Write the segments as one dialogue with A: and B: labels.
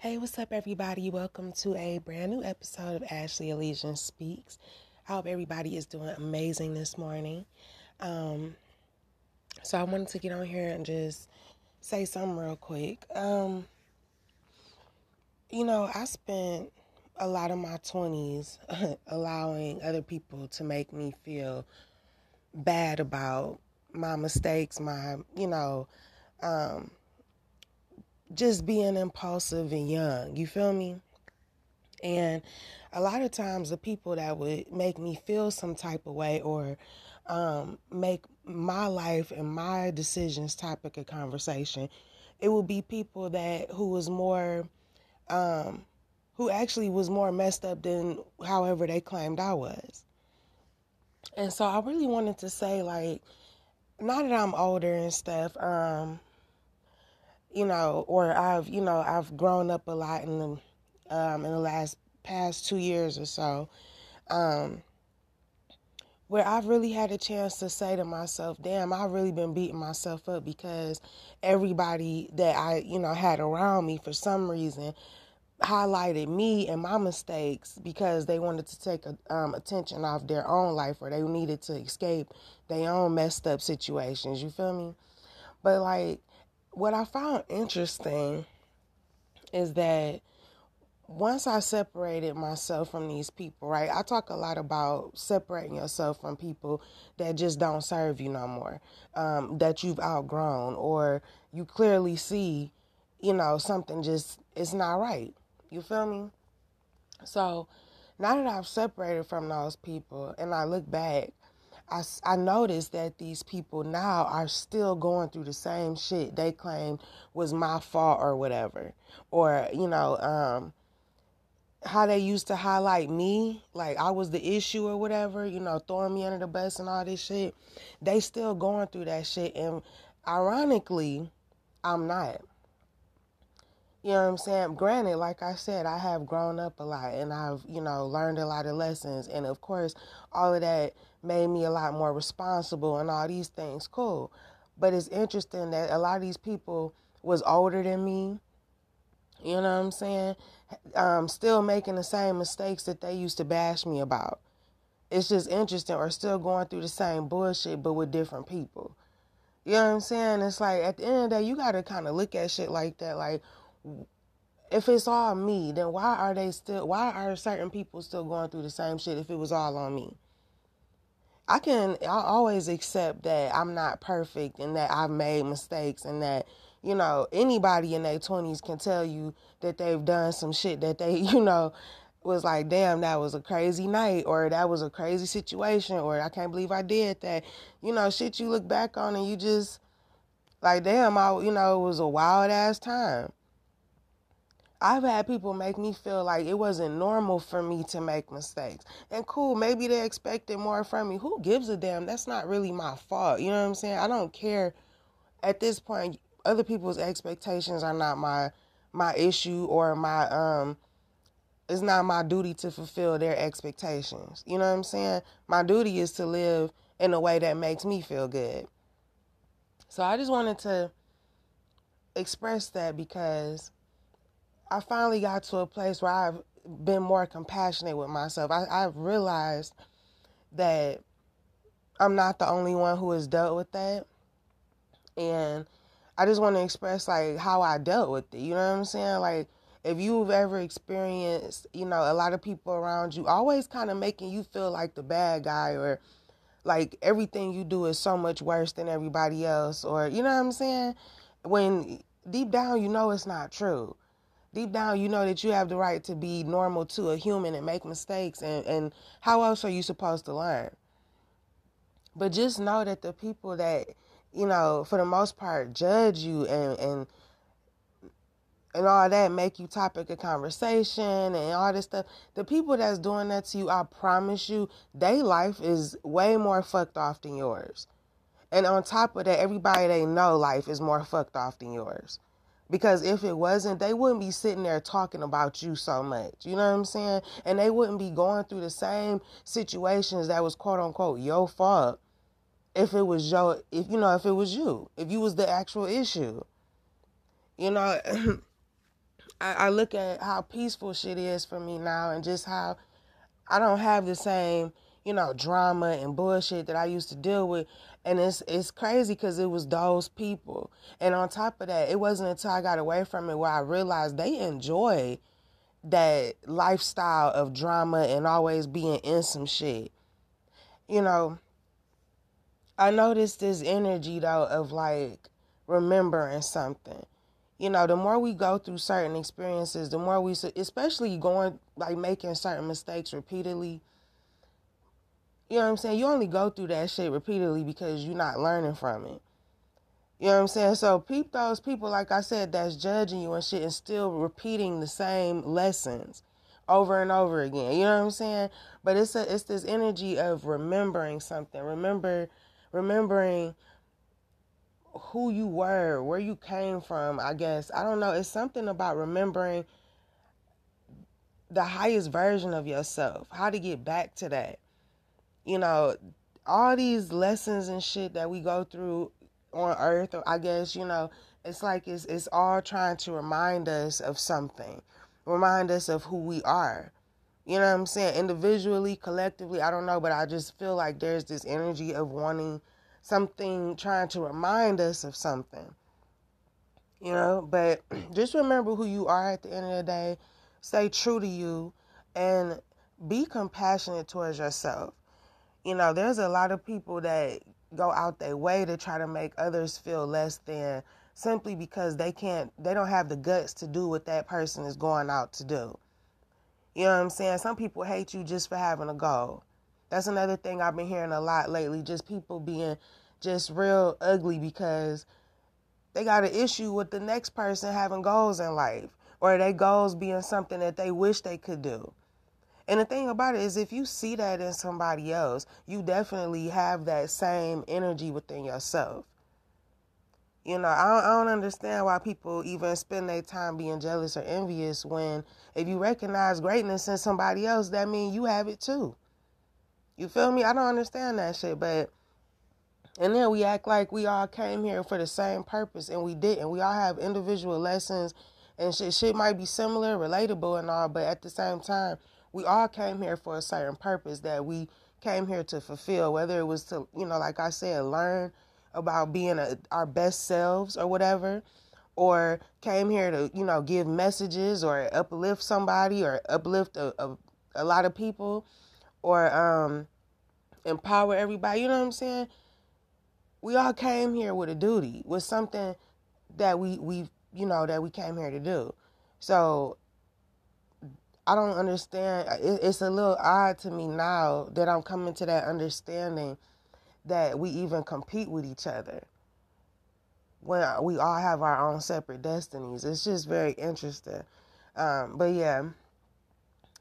A: Hey, what's up, everybody? Welcome to a brand new episode of Ashley Elysian Speaks. I hope everybody is doing amazing this morning. Um, so I wanted to get on here and just say something real quick. Um, you know, I spent a lot of my 20s allowing other people to make me feel bad about my mistakes, my, you know, um, just being impulsive and young. You feel me? And a lot of times, the people that would make me feel some type of way or um, make my life and my decisions topic of conversation, it would be people that who was more, um, who actually was more messed up than however they claimed I was. And so I really wanted to say, like, now that I'm older and stuff, um, you know, or I've, you know, I've grown up a lot in the, um, in the last past two years or so, um, where I've really had a chance to say to myself, damn, I've really been beating myself up because everybody that I, you know, had around me for some reason highlighted me and my mistakes because they wanted to take um, attention off their own life or they needed to escape their own messed up situations. You feel me? But like, what I found interesting is that once I separated myself from these people, right? I talk a lot about separating yourself from people that just don't serve you no more, um, that you've outgrown, or you clearly see, you know, something just is not right. You feel me? So now that I've separated from those people and I look back, I, I noticed that these people now are still going through the same shit they claimed was my fault or whatever. Or, you know, um, how they used to highlight me, like I was the issue or whatever, you know, throwing me under the bus and all this shit. They still going through that shit. And ironically, I'm not. You know what I'm saying? Granted, like I said, I have grown up a lot and I've, you know, learned a lot of lessons. And of course, all of that made me a lot more responsible and all these things. Cool. But it's interesting that a lot of these people was older than me. You know what I'm saying? Um, still making the same mistakes that they used to bash me about. It's just interesting, or still going through the same bullshit, but with different people. You know what I'm saying? It's like at the end of the day, you got to kind of look at shit like that. Like, if it's all me, then why are they still? Why are certain people still going through the same shit if it was all on me? I can I always accept that I'm not perfect and that I've made mistakes and that you know anybody in their 20s can tell you that they've done some shit that they you know was like damn that was a crazy night or that was a crazy situation or I can't believe I did that. You know shit you look back on and you just like damn I you know it was a wild ass time I've had people make me feel like it wasn't normal for me to make mistakes. And cool, maybe they expected more from me. Who gives a damn? That's not really my fault. You know what I'm saying? I don't care at this point. Other people's expectations are not my my issue or my um it's not my duty to fulfill their expectations. You know what I'm saying? My duty is to live in a way that makes me feel good. So I just wanted to express that because I finally got to a place where I've been more compassionate with myself. I, I've realized that I'm not the only one who has dealt with that. And I just want to express like how I dealt with it. You know what I'm saying? Like if you've ever experienced, you know, a lot of people around you always kind of making you feel like the bad guy or like everything you do is so much worse than everybody else or you know what I'm saying? When deep down you know it's not true deep down you know that you have the right to be normal to a human and make mistakes and, and how else are you supposed to learn? But just know that the people that you know for the most part judge you and and and all that make you topic of conversation and all this stuff the people that's doing that to you i promise you their life is way more fucked off than yours. And on top of that everybody they know life is more fucked off than yours because if it wasn't, they wouldn't be sitting there talking about you so much. You know what I'm saying? And they wouldn't be going through the same situations that was quote unquote your fault if it was your if you know if it was you if you was the actual issue you know I, I look at how peaceful shit is for me now and just how I don't have the same, you know, drama and bullshit that I used to deal with. And it's it's crazy because it was those people. And on top of that, it wasn't until I got away from it where I realized they enjoy that lifestyle of drama and always being in some shit. You know, I noticed this energy though of like remembering something you know, the more we go through certain experiences, the more we, especially going, like making certain mistakes repeatedly, you know what I'm saying? You only go through that shit repeatedly because you're not learning from it. You know what I'm saying? So peep those people, like I said, that's judging you and shit and still repeating the same lessons over and over again. You know what I'm saying? But it's a it's this energy of remembering something. Remember remembering who you were, where you came from, I guess. I don't know. It's something about remembering the highest version of yourself, how to get back to that. You know, all these lessons and shit that we go through on earth, I guess, you know, it's like it's it's all trying to remind us of something. Remind us of who we are. You know what I'm saying? Individually, collectively, I don't know, but I just feel like there's this energy of wanting something trying to remind us of something. You know, but just remember who you are at the end of the day. Stay true to you and be compassionate towards yourself. You know, there's a lot of people that go out their way to try to make others feel less than simply because they can't they don't have the guts to do what that person is going out to do. You know what I'm saying? Some people hate you just for having a goal. That's another thing I've been hearing a lot lately. Just people being just real ugly because they got an issue with the next person having goals in life or their goals being something that they wish they could do. And the thing about it is, if you see that in somebody else, you definitely have that same energy within yourself. You know, I don't, I don't understand why people even spend their time being jealous or envious when if you recognize greatness in somebody else, that means you have it too. You feel me? I don't understand that shit, but and then we act like we all came here for the same purpose and we didn't. We all have individual lessons and shit shit might be similar, relatable and all, but at the same time, we all came here for a certain purpose that we came here to fulfill, whether it was to, you know, like I said, learn about being a, our best selves or whatever, or came here to, you know, give messages or uplift somebody or uplift a, a, a lot of people or um, empower everybody. You know what I'm saying? We all came here with a duty, with something that we we you know that we came here to do. So I don't understand. It's a little odd to me now that I'm coming to that understanding that we even compete with each other when we all have our own separate destinies. It's just very interesting. Um, but yeah,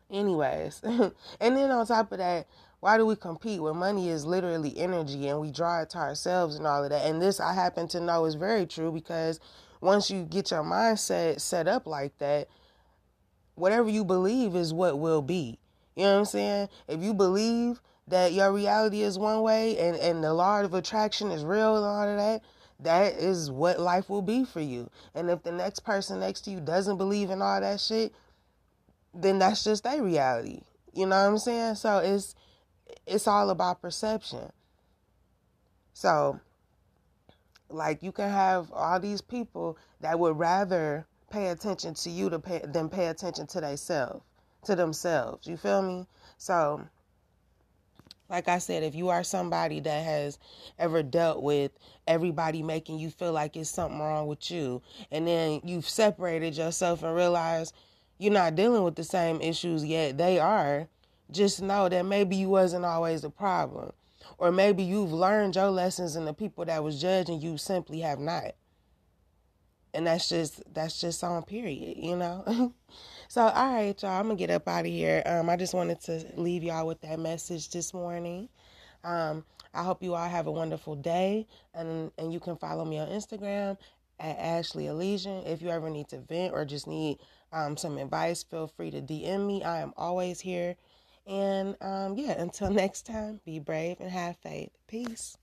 A: anyways. and then on top of that, why do we compete when money is literally energy and we draw it to ourselves and all of that? And this I happen to know is very true because once you get your mindset set up like that, whatever you believe is what will be. You know what I'm saying? If you believe that your reality is one way and, and the law of attraction is real and all of that, that is what life will be for you. And if the next person next to you doesn't believe in all that shit, then that's just their reality. You know what I'm saying? So it's it's all about perception. So like you can have all these people that would rather pay attention to you to pay than pay attention to themselves to themselves. You feel me? So like I said, if you are somebody that has ever dealt with everybody making you feel like it's something wrong with you, and then you've separated yourself and realized you're not dealing with the same issues yet they are, just know that maybe you wasn't always the problem. Or maybe you've learned your lessons and the people that was judging you simply have not. And that's just that's just on period, you know? so all right, y'all, I'm gonna get up out of here. Um, I just wanted to leave y'all with that message this morning. Um, I hope you all have a wonderful day and and you can follow me on Instagram at Ashley Elysian. If you ever need to vent or just need um, some advice, feel free to DM me. I am always here. And um, yeah, until next time, be brave and have faith. Peace.